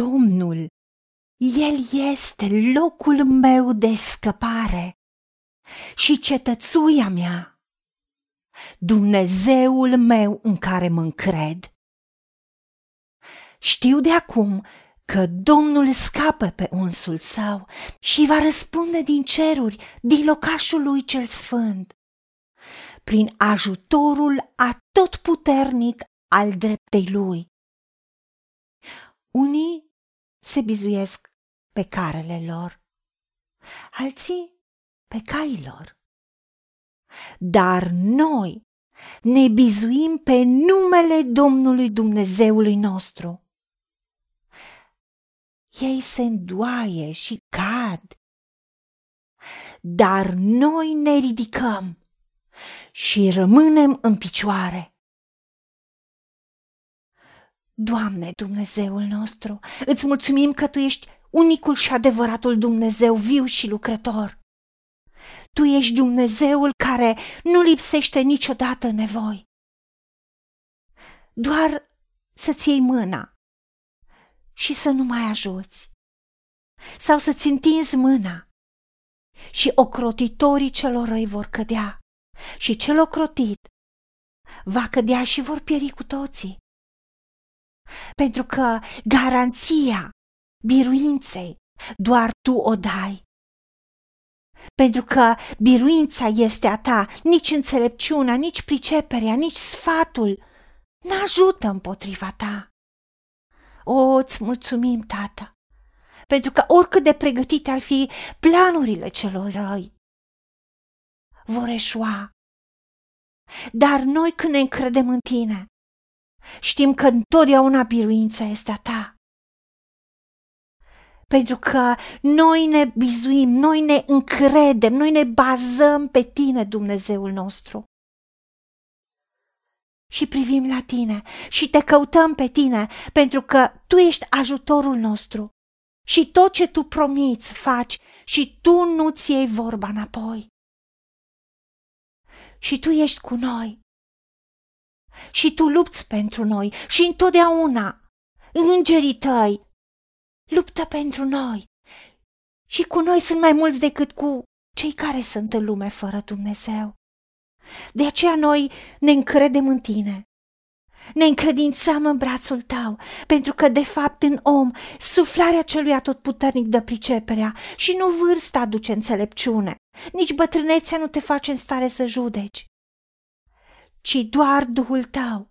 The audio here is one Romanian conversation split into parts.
Domnul, El este locul meu de scăpare și cetățuia mea, Dumnezeul meu în care mă încred. Știu de acum că Domnul scapă pe unsul său și va răspunde din ceruri, din locașul lui cel sfânt, prin ajutorul atotputernic al dreptei lui. Unii se bizuiesc pe carele lor, alții pe cailor. Dar noi ne bizuim pe numele Domnului Dumnezeului nostru ei se îndoaie și cad. Dar noi ne ridicăm și rămânem în picioare. Doamne, Dumnezeul nostru, îți mulțumim că Tu ești unicul și adevăratul Dumnezeu viu și lucrător. Tu ești Dumnezeul care nu lipsește niciodată nevoi. Doar să-ți iei mâna și să nu mai ajuți. Sau să-ți întinzi mâna și ocrotitorii celor răi vor cădea și cel ocrotit va cădea și vor pieri cu toții. Pentru că garanția biruinței doar tu o dai. Pentru că biruința este a ta, nici înțelepciunea, nici priceperea, nici sfatul n-ajută împotriva ta. O, îți mulțumim, tată, pentru că oricât de pregătite ar fi planurile celor răi, vor eșua. Dar noi când ne încredem în tine, știm că întotdeauna biruința este a ta. Pentru că noi ne bizuim, noi ne încredem, noi ne bazăm pe tine, Dumnezeul nostru și privim la tine și te căutăm pe tine pentru că tu ești ajutorul nostru și tot ce tu promiți faci și tu nu-ți iei vorba înapoi. Și tu ești cu noi și tu lupți pentru noi și întotdeauna îngerii tăi luptă pentru noi și cu noi sunt mai mulți decât cu cei care sunt în lume fără Dumnezeu. De aceea noi ne încredem în tine. Ne încredințăm în brațul tău, pentru că, de fapt, în om, suflarea celui atotputernic dă priceperea și nu vârsta aduce înțelepciune, nici bătrânețea nu te face în stare să judeci, ci doar Duhul tău.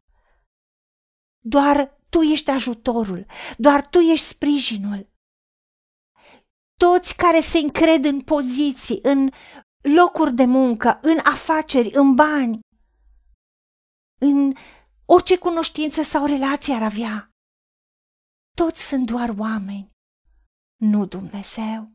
Doar tu ești ajutorul, doar tu ești sprijinul. Toți care se încred în poziții, în locuri de muncă, în afaceri, în bani, în orice cunoștință sau relație ar avea. Toți sunt doar oameni, nu Dumnezeu.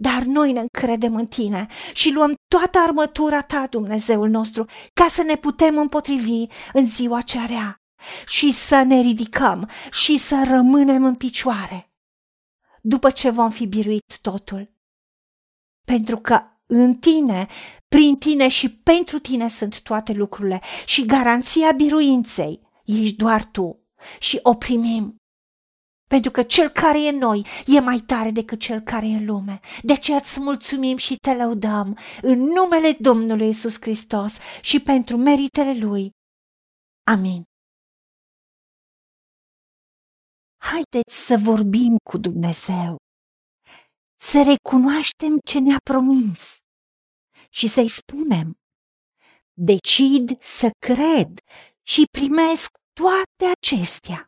Dar noi ne încredem în tine și luăm toată armătura ta, Dumnezeul nostru, ca să ne putem împotrivi în ziua cea rea și să ne ridicăm și să rămânem în picioare după ce vom fi biruit totul. Pentru că în tine, prin tine și pentru tine sunt toate lucrurile și garanția biruinței ești doar tu și o primim. Pentru că cel care e în noi e mai tare decât cel care e în lume. De aceea îți mulțumim și te lăudăm în numele Domnului Isus Hristos și pentru meritele Lui. Amin. Haideți să vorbim cu Dumnezeu, să recunoaștem ce ne-a promis și să-i spunem, decid să cred și primesc toate acestea.